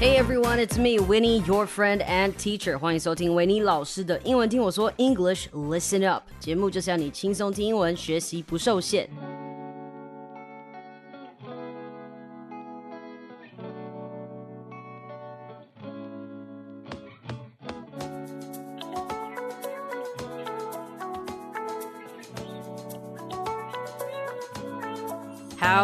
Hey everyone, it's me, Winnie, your friend and teacher. 欢迎收听维尼老师的英文听我说 English Listen Up 节目，就是要你轻松听英文，学习不受限。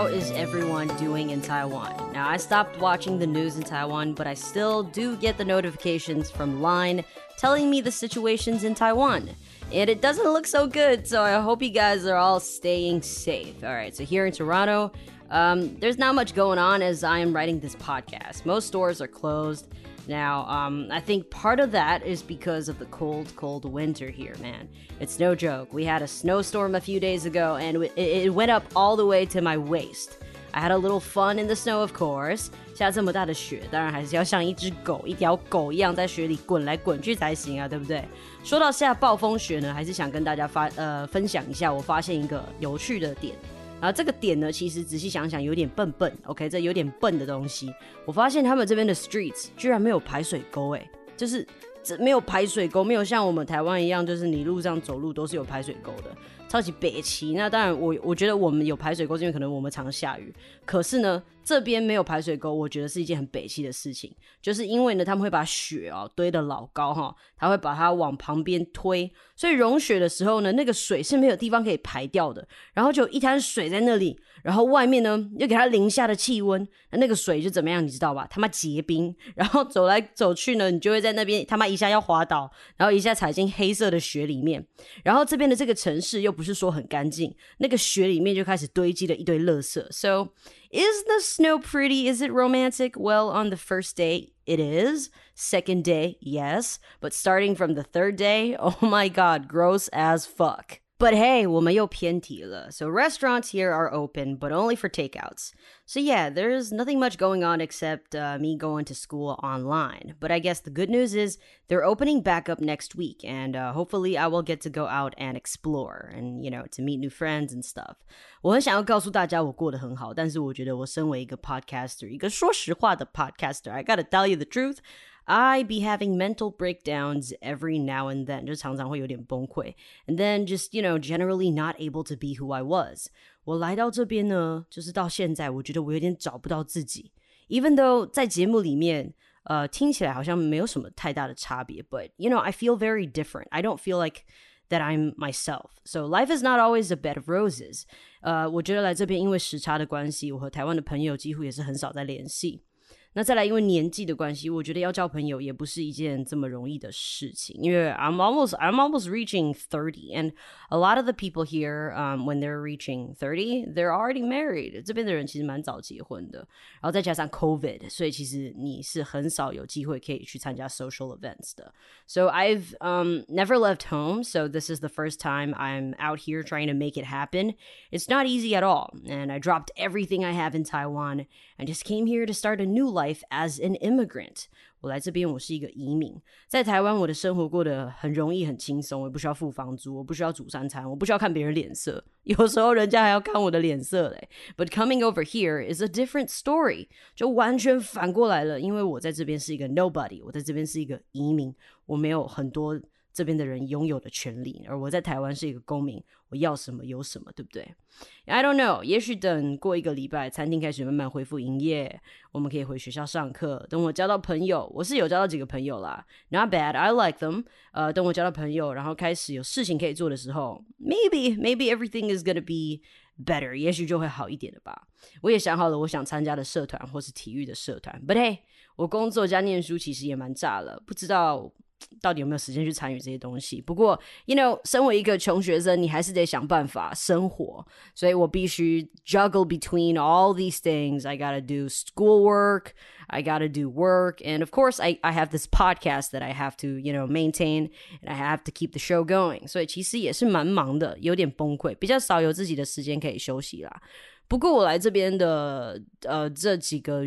Is everyone doing in Taiwan? Now, I stopped watching the news in Taiwan, but I still do get the notifications from Line telling me the situations in Taiwan. And it doesn't look so good, so I hope you guys are all staying safe. All right, so here in Toronto, um, there's not much going on as I am writing this podcast. Most stores are closed. Now, um, I think part of that is because of the cold, cold winter here, man. It's no joke. We had a snowstorm a few days ago, and it, it went up all the way to my waist. I had a little fun in the snow, of course. 下这么大的雪，当然还是要像一只狗、一条狗一样在雪里滚来滚去才行啊，对不对？说到下暴风雪呢，还是想跟大家发呃分享一下，我发现一个有趣的点。 然后这个点呢，其实仔细想想有点笨笨，OK，这有点笨的东西。我发现他们这边的 streets 居然没有排水沟，哎，就是这没有排水沟，没有像我们台湾一样，就是你路上走路都是有排水沟的。超级北齐，那当然我我觉得我们有排水沟，是因为可能我们常下雨。可是呢，这边没有排水沟，我觉得是一件很北齐的事情，就是因为呢，他们会把雪哦堆得老高哈，他会把它往旁边推，所以融雪的时候呢，那个水是没有地方可以排掉的，然后就一滩水在那里，然后外面呢又给它零下的气温，那那个水就怎么样，你知道吧？他妈结冰，然后走来走去呢，你就会在那边他妈一下要滑倒，然后一下踩进黑色的雪里面，然后这边的这个城市又不是说很干净，那个雪里面就开始堆积了一堆垃圾。So is the snow pretty? Is it romantic? Well, on the first day, it is. Second day, yes. But starting from the third day, oh my god, gross as fuck. But hey, 我们又偏题了. So restaurants here are open, but only for takeouts. So yeah, there's nothing much going on except uh, me going to school online. But I guess the good news is they're opening back up next week, and uh, hopefully I will get to go out and explore and you know to meet new friends and stuff. 我很想要告诉大家我过得很好，但是我觉得我身为一个 podcaster，一个说实话的 podcaster，I gotta tell you the truth. I be having mental breakdowns every now and then，就常常会有点崩溃，and then just you know generally not able to be who I was。我来到这边呢，就是到现在，我觉得我有点找不到自己。Even though 在节目里面，呃，听起来好像没有什么太大的差别，but you know I feel very different. I don't feel like that I'm myself. So life is not always a bed of roses. 呃，我觉得来这边因为时差的关系，我和台湾的朋友几乎也是很少在联系。 那再来，因为年纪的关系，我觉得要交朋友也不是一件这么容易的事情。因为 I'm almost I'm almost reaching thirty, and a lot of the people here, um, when they're reaching thirty, they're already married. 这边的人其实蛮早结婚的，然后再加上 COVID，所以其实你是很少有机会可以去参加 social events 的。So I've um never left home, so this is the first time I'm out here trying to make it happen. It's not easy at all, and I dropped everything I have in Taiwan and just came here to start a new life Life as an immigrant。我来这边，我是一个移民，在台湾，我的生活过得很容易、很轻松，我不需要付房租，我不需要煮三餐，我不需要看别人脸色，有时候人家还要看我的脸色嘞。But coming over here is a different story，就完全反过来了，因为我在这边是一个 nobody，我在这边是一个移民，我没有很多。这边的人拥有的权利，而我在台湾是一个公民，我要什么有什么，对不对？I don't know，也许等过一个礼拜，餐厅开始慢慢恢复营业，我们可以回学校上课。等我交到朋友，我是有交到几个朋友啦，Not bad，I like them。呃，等我交到朋友，然后开始有事情可以做的时候，Maybe maybe everything is gonna be better，也许就会好一点的吧。我也想好了，我想参加的社团或是体育的社团。But hey，我工作加念书其实也蛮炸了，不知道。到底有没有时间去参与这些东西？不过，you know，身为一个穷学生，你还是得想办法生活，所以我必须 juggle between all these things. I gotta do schoolwork, I gotta do work, and of course, I I have this podcast that I have to you know maintain, and I have to keep the show going. 所以其实也是蛮忙的，有点崩溃，比较少有自己的时间可以休息啦。 不过我来这边的呃这几个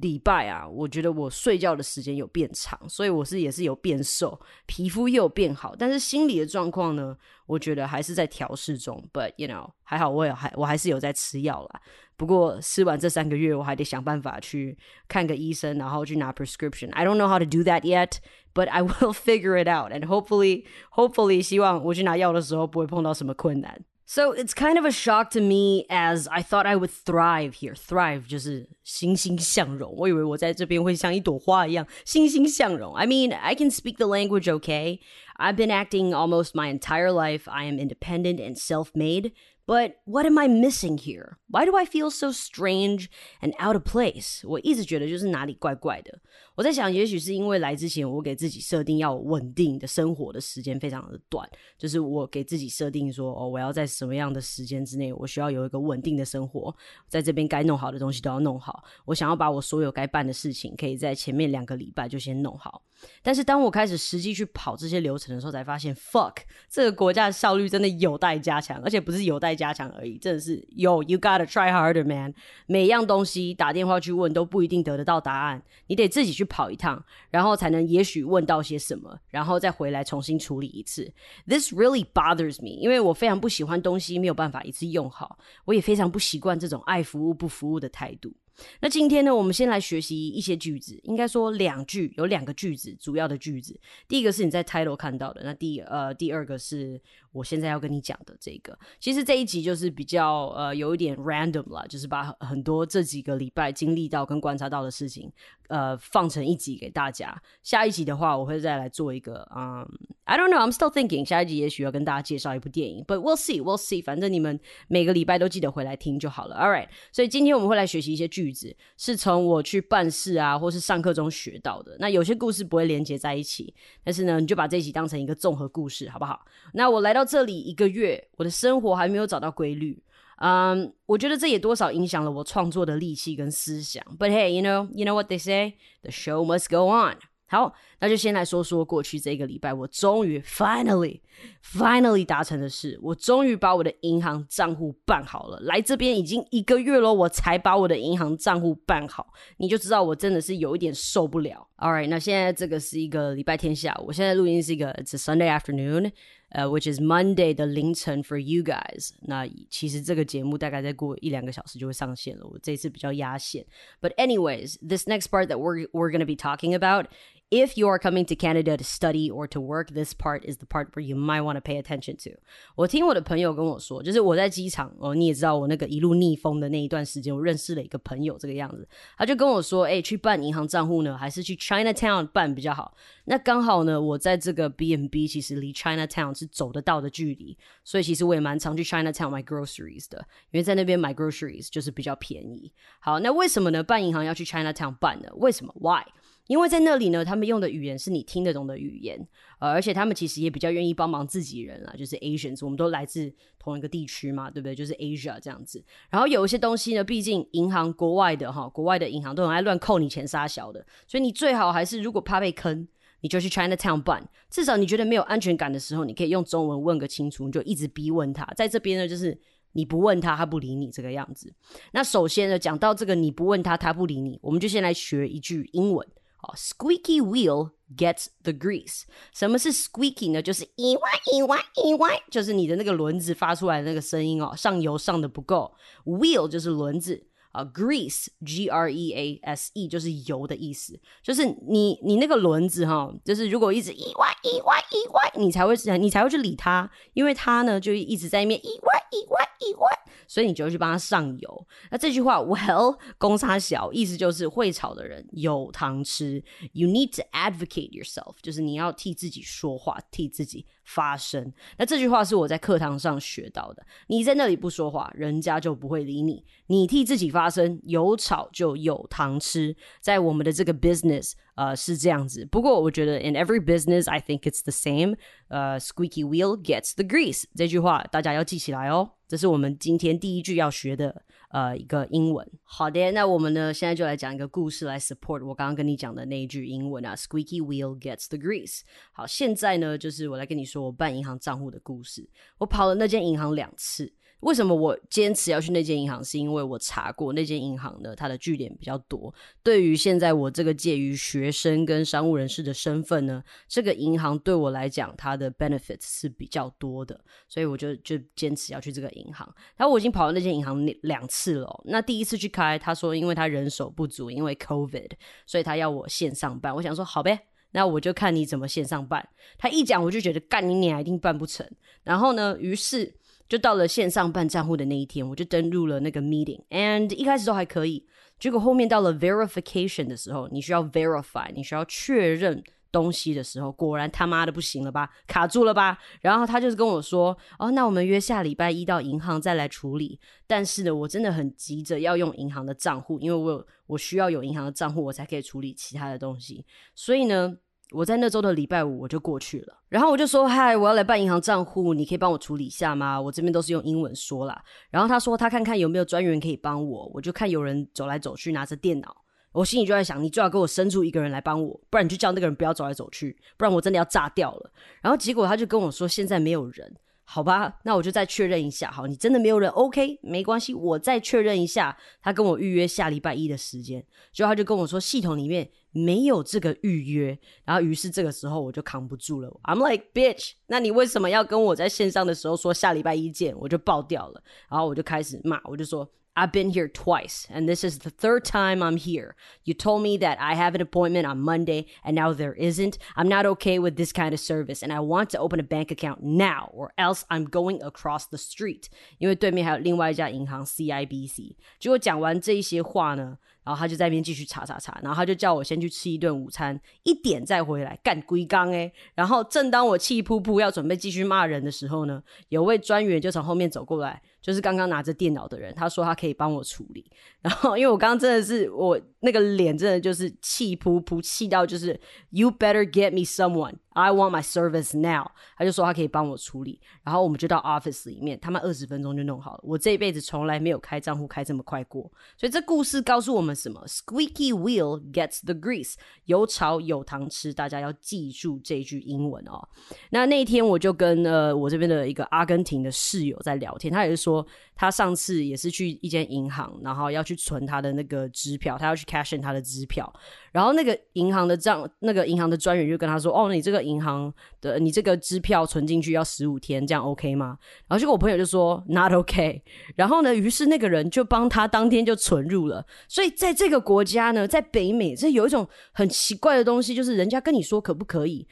礼拜啊，我觉得我睡觉的时间有变长，所以我是也是有变瘦，皮肤又有变好，但是心理的状况呢，我觉得还是在调试中。But you know，还好我有还我还是有在吃药啦。不过吃完这三个月，我还得想办法去看个医生，然后去拿 prescription。I don't know how to do that yet, but I will figure it out. And hopefully, hopefully，希望我去拿药的时候不会碰到什么困难。So it's kind of a shock to me as I thought I would thrive here. Thrive 就是欣欣向荣。我以为我在这边会像一朵花一样欣欣向荣。I mean, I can speak the language okay. I've been acting almost my entire life. I am independent and self-made. But what am I missing here? Why do I feel so strange and out of place? 我一直觉得就是哪里怪怪的。 我在想，也许是因为来之前我给自己设定要稳定的生活的时间非常的短，就是我给自己设定说，哦，我要在什么样的时间之内，我需要有一个稳定的生活，在这边该弄好的东西都要弄好。我想要把我所有该办的事情，可以在前面两个礼拜就先弄好。但是当我开始实际去跑这些流程的时候，才发现，fuck，这个国家的效率真的有待加强，而且不是有待加强而已，真的是有，you gotta try harder, man。每一样东西打电话去问都不一定得得到答案，你得自己去跑一趟，然后才能也许问到些什么，然后再回来重新处理一次。This really bothers me，因为我非常不喜欢东西没有办法一次用好，我也非常不习惯这种爱服务不服务的态度。那今天呢，我们先来学习一些句子，应该说两句，有两个句子，主要的句子。第一个是你在 title 看到的，那第呃第二个是我现在要跟你讲的这个。其实这一集就是比较呃有一点 random 啦，就是把很多这几个礼拜经历到跟观察到的事情，呃放成一集给大家。下一集的话，我会再来做一个，嗯，I don't know，I'm still thinking。下一集也许要跟大家介绍一部电影，But we'll see，we'll see。反正你们每个礼拜都记得回来听就好了。All right，所以今天我们会来学习一些句。子是从我去办事啊，或是上课中学到的。那有些故事不会连接在一起，但是呢，你就把这一集当成一个综合故事，好不好？那我来到到这里一个月，我的生活还没有找到规律，嗯，我觉得这也多少影响了我创作的力气跟思想。But hey, you know, you know what they say, the show must go on. 好，那就先来说说过去这个礼拜，我终于 finally finally 达成的事，我终于把我的银行账户办好了。来这边已经一个月了，我才把我的银行账户办好，你就知道我真的是有一点受不了。All right，那现在这个是一个礼拜天下午，我现在录音是一个 It's a Sunday afternoon，呃，which is Monday 的凌晨 for you guys。那其实这个节目大概再过一两个小时就会上线了，我这次比较压线。But anyways，this next part that we're we're gonna be talking about if you are coming to Canada to study or to work, this part is the part where you might want to pay attention to. 我听我的朋友跟我说，就是我在机场哦，你也知道我那个一路逆风的那一段时间，我认识了一个朋友这个样子，他就跟我说，哎，去办银行账户呢，还是去 Chinatown 办比较好？那刚好呢，我在这个 B and B 其实离 Chinatown 是走得到的距离，所以其实我也蛮常去 Chinatown 买 groceries 的，因为在那边买 groceries 就是比较便宜。好，那为什么呢？办银行要去 Chinatown 办呢？为什么？Why？因为在那里呢，他们用的语言是你听得懂的语言，呃，而且他们其实也比较愿意帮忙自己人啊，就是 Asians，我们都来自同一个地区嘛，对不对？就是 Asia 这样子。然后有一些东西呢，毕竟银行国外的哈，国外的银行都很爱乱扣你钱杀小的，所以你最好还是如果怕被坑，你就去 Chinatown 办，至少你觉得没有安全感的时候，你可以用中文问个清楚，你就一直逼问他。在这边呢，就是你不问他，他不理你这个样子。那首先呢，讲到这个你不问他，他不理你，我们就先来学一句英文。哦，squeaky wheel gets the grease。什么是 squeaky 呢？就是意外、意外、意外，就是你的那个轮子发出来的那个声音哦，上油上的不够。wheel 就是轮子啊，grease G R E A S E 就是油的意思，就是你你那个轮子哈，就是如果一直意外、意外、意外，你才会你才会去理它，因为它呢就一直在那边意外、意外、意外。所以你就去帮他上油。那这句话，Well，公差小，意思就是会吵的人有糖吃。You need to advocate yourself，就是你要替自己说话，替自己发声。那这句话是我在课堂上学到的。你在那里不说话，人家就不会理你。你替自己发声，有吵就有糖吃。在我们的这个 business。呃，是这样子。不过我觉得，in every business, I think it's the same. 呃，squeaky wheel gets the grease。这句话大家要记起来哦。这是我们今天第一句要学的 呃一个英文。好的，那我们呢现在就来讲一个故事来 support 我刚刚跟你讲的那一句英文啊。Squeaky wheel gets the grease。好，现在呢就是我来跟你说我办银行账户的故事。我跑了那间银行两次。为什么我坚持要去那间银行？是因为我查过那间银行呢，它的据点比较多。对于现在我这个介于学生跟商务人士的身份呢，这个银行对我来讲，它的 benefits 是比较多的，所以我就就坚持要去这个银行。然后我已经跑到那间银行两次了。那第一次去开，他说因为他人手不足，因为 COVID，所以他要我线上办。我想说好呗，那我就看你怎么线上办。他一讲，我就觉得干你娘一定办不成。然后呢，于是。就到了线上办账户的那一天，我就登录了那个 meeting，and 一开始都还可以，结果后面到了 verification 的时候，你需要 verify，你需要确认东西的时候，果然他妈的不行了吧，卡住了吧？然后他就是跟我说，哦，那我们约下礼拜一到银行再来处理。但是呢，我真的很急着要用银行的账户，因为我有我需要有银行的账户，我才可以处理其他的东西。所以呢。我在那周的礼拜五我就过去了，然后我就说：“嗨，我要来办银行账户，你可以帮我处理一下吗？”我这边都是用英文说啦。然后他说他看看有没有专员可以帮我，我就看有人走来走去拿着电脑，我心里就在想：你最好给我伸出一个人来帮我，不然你就叫那个人不要走来走去，不然我真的要炸掉了。然后结果他就跟我说：“现在没有人。”好吧，那我就再确认一下。好，你真的没有人？OK，没关系，我再确认一下。他跟我预约下礼拜一的时间，结果他就跟我说系统里面没有这个预约。然后于是这个时候我就扛不住了，I'm like bitch，那你为什么要跟我在线上的时候说下礼拜一见？我就爆掉了，然后我就开始骂，我就说。I've been here twice, and this is the third time I'm here. You told me that I have an appointment on Monday, and now there isn't. I'm not okay with this kind of service, and I want to open a bank account now, or else I'm going across the street. 因为对面还有另外一家银行 CIBC。结果讲完这一些话呢， 然后他就在那边继续查查查，然后他就叫我先去吃一顿午餐，一点再回来干龟缸诶。然后正当我气扑扑要准备继续骂人的时候呢，有位专员就从后面走过来。就是刚刚拿着电脑的人，他说他可以帮我处理。然后，因为我刚刚真的是我那个脸真的就是气扑扑，气到就是 You better get me someone, I want my service now。他就说他可以帮我处理。然后我们就到 office 里面，他们二十分钟就弄好了。我这一辈子从来没有开账户开这么快过。所以这故事告诉我们什么？Squeaky wheel gets the grease。有炒有糖吃，大家要记住这句英文哦。那那天我就跟呃我这边的一个阿根廷的室友在聊天，他也是说。他上次也是去一间银行，然后要去存他的那个支票，他要去 cash in 他的支票，然后那个银行的账，那个银行的专员就跟他说：“哦，你这个银行的你这个支票存进去要十五天，这样 OK 吗？”然后结果我朋友就说：“Not OK。”然后呢，于是那个人就帮他当天就存入了。所以在这个国家呢，在北美，这有一种很奇怪的东西，就是人家跟你说可不可以，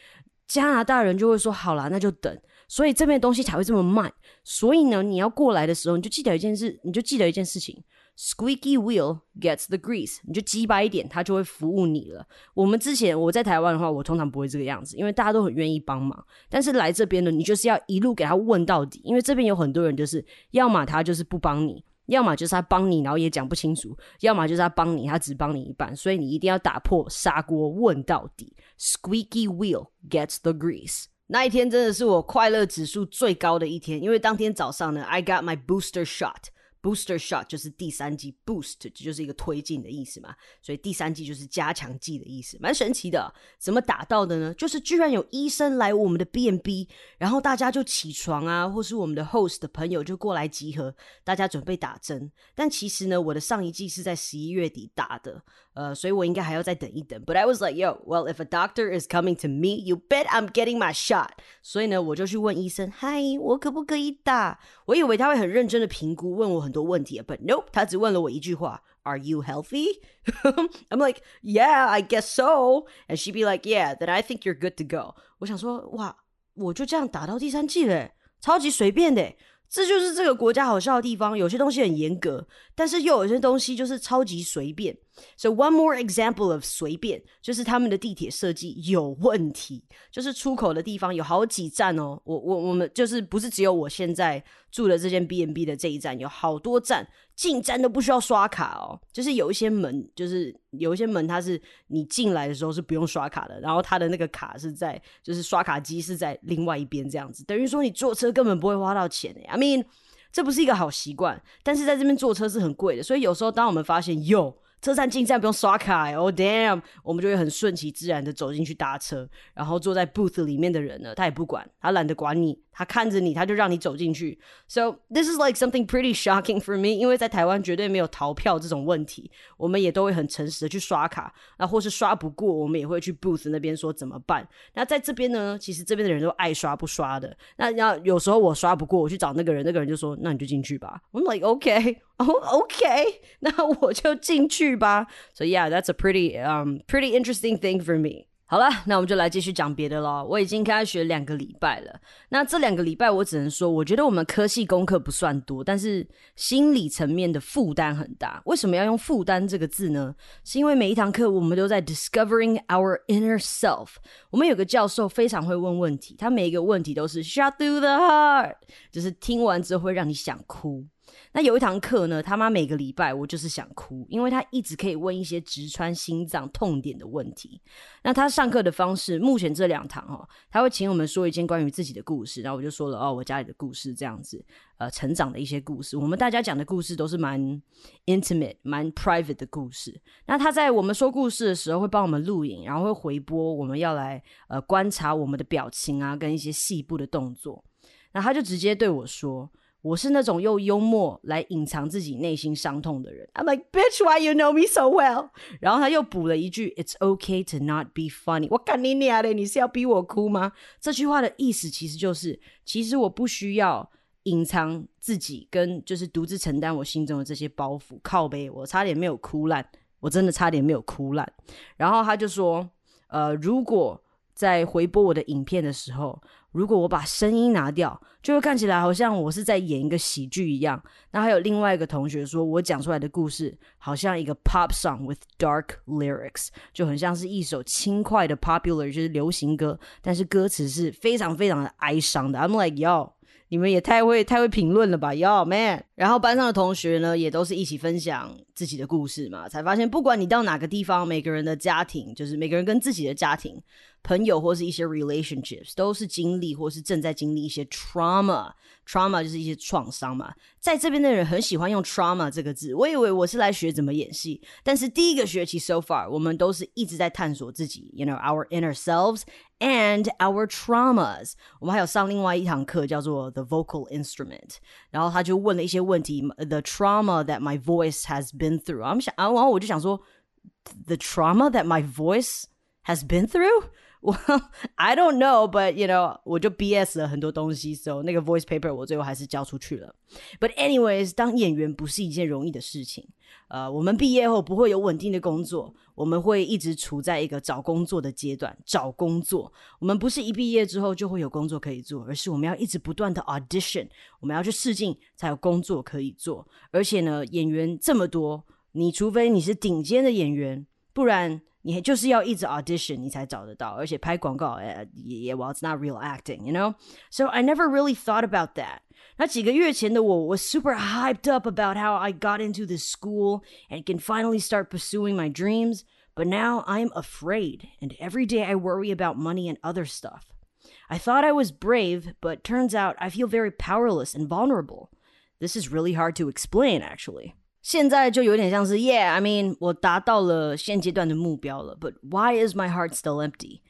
加拿大人就会说：“好啦，那就等。”所以这边东西才会这么慢。所以呢，你要过来的时候，你就记得一件事，你就记得一件事情：squeaky wheel gets the grease。你就鸡巴一点，他就会服务你了。我们之前我在台湾的话，我通常不会这个样子，因为大家都很愿意帮忙。但是来这边呢，你就是要一路给他问到底，因为这边有很多人就是要么他就是不帮你，要么就是他帮你，然后也讲不清楚，要么就是他帮你，他只帮你一半。所以你一定要打破砂锅问到底：squeaky wheel gets the grease。那一天真的是我快乐指数最高的一天，因为当天早上呢，I got my booster shot。Booster shot 就是第三季，boost 就是一个推进的意思嘛，所以第三季就是加强剂的意思，蛮神奇的。怎么打到的呢？就是居然有医生来我们的 B N B，然后大家就起床啊，或是我们的 host 的朋友就过来集合，大家准备打针。但其实呢，我的上一季是在十一月底打的，呃，所以我应该还要再等一等。But I was like, yo, well, if a doctor is coming to me, you bet I'm getting my shot。所以呢，我就去问医生，嗨，我可不可以打？我以为他会很认真的评估，问我很。多问题啊，But nope，他只问了我一句话：Are you healthy? I'm like, Yeah, I guess so. And she'd be like, Yeah, then I think you're good to go. 我想说，哇，我就这样打到第三季嘞，超级随便的。这就是这个国家好笑的地方，有些东西很严格，但是又有些东西就是超级随便。 So one more example of 随便，就是他们的地铁设计有问题，就是出口的地方有好几站哦。我我我们就是不是只有我现在住的这间 B N B 的这一站，有好多站进站都不需要刷卡哦。就是有一些门，就是有一些门，它是你进来的时候是不用刷卡的，然后它的那个卡是在，就是刷卡机是在另外一边这样子，等于说你坐车根本不会花到钱的。I mean，这不是一个好习惯，但是在这边坐车是很贵的，所以有时候当我们发现有。车站进站不用刷卡哦，damn，我们就会很顺其自然的走进去搭车，然后坐在 booth 里面的人呢，他也不管，他懒得管你，他看着你，他就让你走进去。So this is like something pretty shocking for me，因为在台湾绝对没有逃票这种问题，我们也都会很诚实的去刷卡，那或是刷不过，我们也会去 booth 那边说怎么办。那在这边呢，其实这边的人都爱刷不刷的。那要有时候我刷不过，我去找那个人，那个人就说那你就进去吧。I'm like okay, oh okay，那我就进去吧。So yeah, that's a pretty um pretty interesting thing for me. 好了，那我们就来继续讲别的喽。我已经开学两个礼拜了，那这两个礼拜我只能说，我觉得我们科系功课不算多，但是心理层面的负担很大。为什么要用负担这个字呢？是因为每一堂课我们都在 discovering our inner self。我们有个教授非常会问问题，他每一个问题都是 shut through the heart，就是听完之后会让你想哭。那有一堂课呢，他妈每个礼拜我就是想哭，因为他一直可以问一些直穿心脏痛点的问题。那他上课的方式，目前这两堂哦，他会请我们说一件关于自己的故事，然后我就说了哦，我家里的故事这样子，呃，成长的一些故事。我们大家讲的故事都是蛮 intimate、蛮 private 的故事。那他在我们说故事的时候，会帮我们录影，然后会回播，我们要来呃观察我们的表情啊，跟一些细部的动作。那他就直接对我说。我是那种用幽默来隐藏自己内心伤痛的人。I'm like, bitch, why you know me so well？然后他又补了一句，It's okay to not be funny。我干你娘的，你是要逼我哭吗？这句话的意思其实就是，其实我不需要隐藏自己，跟就是独自承担我心中的这些包袱。靠背，我差点没有哭烂，我真的差点没有哭烂。然后他就说，呃，如果在回播我的影片的时候。如果我把声音拿掉，就会看起来好像我是在演一个喜剧一样。那还有另外一个同学说，我讲出来的故事好像一个 pop song with dark lyrics，就很像是一首轻快的 popular 就是流行歌，但是歌词是非常非常的哀伤的。I'm like yo。你们也太会太会评论了吧，Yo man！然后班上的同学呢，也都是一起分享自己的故事嘛，才发现不管你到哪个地方，每个人的家庭，就是每个人跟自己的家庭、朋友或是一些 relationships，都是经历或是正在经历一些 trauma。trauma 就是一些创伤嘛，在这边的人很喜欢用 trauma 这个字。我以为我是来学怎么演戏，但是第一个学期 so far，我们都是一直在探索自己，you know our inner selves and our traumas。我们还有上另外一堂课叫做 the vocal instrument，然后他就问了一些问题，the trauma that my voice has been through。我们想，然后我就想说，the trauma that my voice has been through。 Well, I don't know, but you know，我就 BS 了很多东西，so 那个 voice paper 我最后还是交出去了。But anyways，当演员不是一件容易的事情。呃，我们毕业后不会有稳定的工作，我们会一直处在一个找工作的阶段。找工作，我们不是一毕业之后就会有工作可以做，而是我们要一直不断的 audition，我们要去试镜才有工作可以做。而且呢，演员这么多，你除非你是顶尖的演员，不然。你就是要一直 audition 你才找得到，而且拍广告，呃，也 well it's not real acting，you know. So I never really thought about that. 那几个月前的我 was super hyped up about how I got into this school and can finally start pursuing my dreams. But now I'm afraid, and every day I worry about money and other stuff. I thought I was brave, but turns out I feel very powerless and vulnerable. This is really hard to explain, actually. 现在就有点像是，Yeah，I mean，我达到了现阶段的目标了，But why is my heart still empty?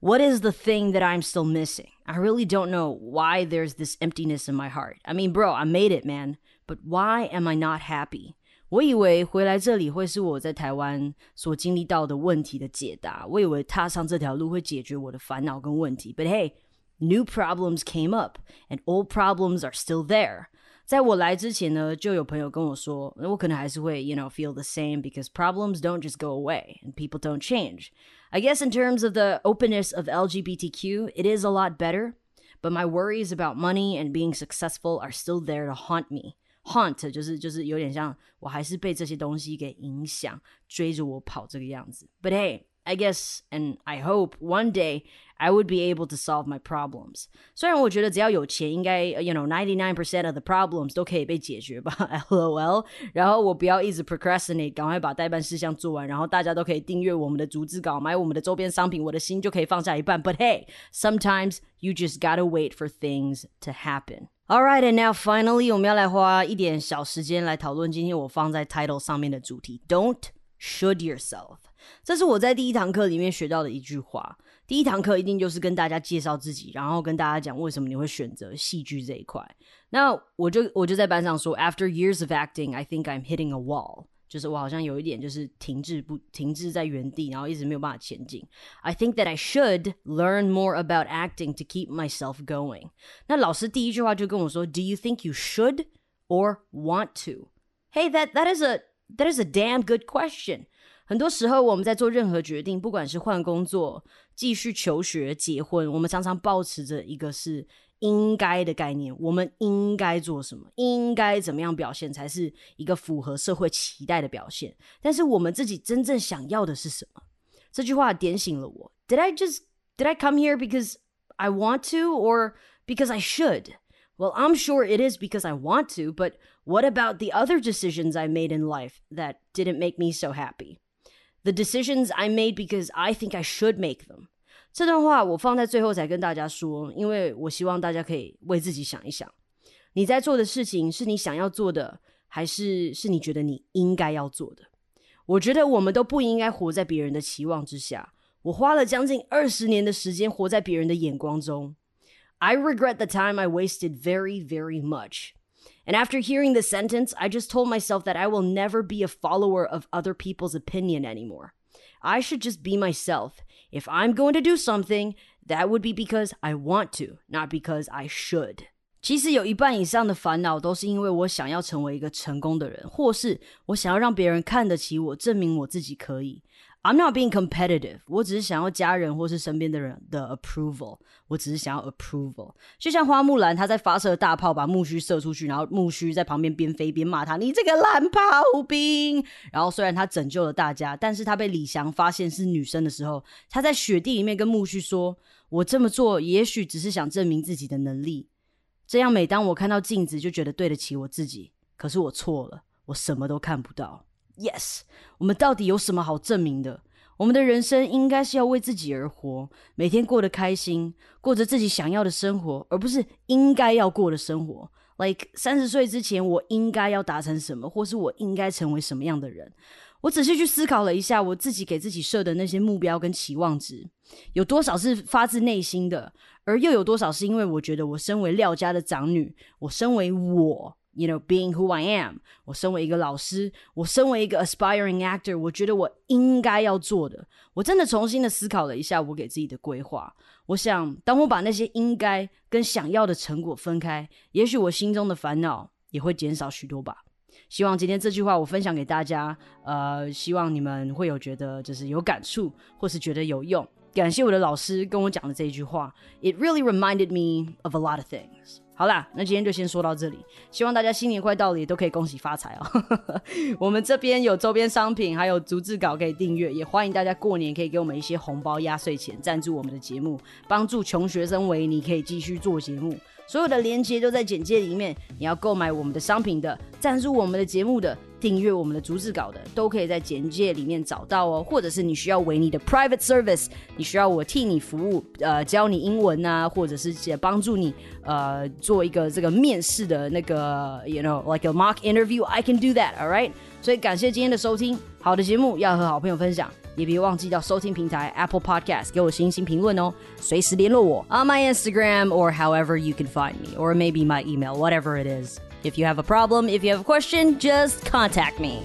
What is the thing that I'm still missing? I really don't know why there's this emptiness in my heart. I mean, bro, I made it, man. But why am I not happy? 我以为回来这里会是我在台湾所经历到的问题的解答。我以为踏上这条路会解决我的烦恼跟问题。But hey, new problems came up, and old problems are still there. 在我来之前呢，就有朋友跟我说，我可能还是会，you know, feel the same because problems don't just go away and people don't change. I guess in terms of the openness of LGBTQ, it is a lot better, but my worries about money and being successful are still there to haunt me. Haunt 就是就是有点像我还是被这些东西给影响，追着我跑这个样子。But hey, I guess and I hope one day I would be able to solve my problems. 虽然我觉得只要有钱，应该 you know ninety nine percent of the problems 都可以被解决吧，LOL。然后我不要一直 procrastinate，赶快把代办事项做完，然后大家都可以订阅我们的逐字稿，买我们的周边商品，我的心就可以放下一半。But hey, sometimes you just gotta wait for things to happen. Alright, and now finally，我们要来花一点小时间来讨论今天我放在 title 上面的主题：Don't should yourself。 这是我在第一堂课里面学到的一句话。 第一堂课一定就是跟大家介绍自己，然后跟大家讲为什么你会选择戏剧这一块。那我就我就在班上说，After years of acting, I think I'm hitting a wall。就是我好像有一点就是停滞不停滞在原地，然后一直没有办法前进。I think that I should learn more about acting to keep myself going。那老师第一句话就跟我说，Do you think you should or want to? Hey, that that is a that is a damn good question. 很多时候，我们在做任何决定，不管是换工作、继续求学、结婚，我们常常保持着一个是应该的概念。我们应该做什么？应该怎么样表现才是一个符合社会期待的表现？但是我们自己真正想要的是什么？这句话点醒了我。Did I just did I come here because I want to or because I should? Well, I'm sure it is because I want to, but what about the other decisions I made in life that didn't make me so happy? The decisions I made because I think I should make them。这段话我放在最后才跟大家说，因为我希望大家可以为自己想一想，你在做的事情是你想要做的，还是是你觉得你应该要做的？我觉得我们都不应该活在别人的期望之下。我花了将近二十年的时间活在别人的眼光中。I regret the time I wasted very, very much. And after hearing this sentence, I just told myself that I will never be a follower of other people's opinion anymore. I should just be myself. If I'm going to do something, that would be because I want to, not because I should. 其实有一半以上的烦恼都是因为我想要成为一个成功的人，或是我想要让别人看得起我，证明我自己可以。 I'm not being competitive，我只是想要家人或是身边的人的 approval，我只是想要 approval。就像花木兰，她在发射大炮把木须射出去，然后木须在旁边边飞边骂他：“你这个烂炮兵！”然后虽然他拯救了大家，但是他被李翔发现是女生的时候，他在雪地里面跟木须说：“我这么做也许只是想证明自己的能力，这样每当我看到镜子就觉得对得起我自己。可是我错了，我什么都看不到。” Yes，我们到底有什么好证明的？我们的人生应该是要为自己而活，每天过得开心，过着自己想要的生活，而不是应该要过的生活。Like 三十岁之前，我应该要达成什么，或是我应该成为什么样的人？我仔细去思考了一下，我自己给自己设的那些目标跟期望值，有多少是发自内心的，而又有多少是因为我觉得我身为廖家的长女，我身为我。You know, being who I am。我身为一个老师，我身为一个 aspiring actor，我觉得我应该要做的，我真的重新的思考了一下我给自己的规划。我想，当我把那些应该跟想要的成果分开，也许我心中的烦恼也会减少许多吧。希望今天这句话我分享给大家，呃，希望你们会有觉得就是有感触，或是觉得有用。感谢我的老师跟我讲的这一句话，It really reminded me of a lot of things。好啦，那今天就先说到这里。希望大家新年快到了，也都可以恭喜发财哦。我们这边有周边商品，还有逐字稿可以订阅，也欢迎大家过年可以给我们一些红包、压岁钱，赞助我们的节目，帮助穷学生维尼可以继续做节目。所有的链接都在简介里面。你要购买我们的商品的，赞助我们的节目的。订阅我们的逐字稿的，都可以在简介里面找到哦。或者是你需要维尼的 private service，你需要我替你服务，呃，教你英文啊，或者是帮助你呃做一个这个面试的那个，you know like a mock interview，I can do that，all right。所以感谢今天的收听，好的节目要和好朋友分享，也别忘记到收听平台 Apple Podcast 给我星星评论哦。随时联络我 on my Instagram or however you can find me or maybe my email，whatever it is。 If you have a problem, if you have a question, just contact me.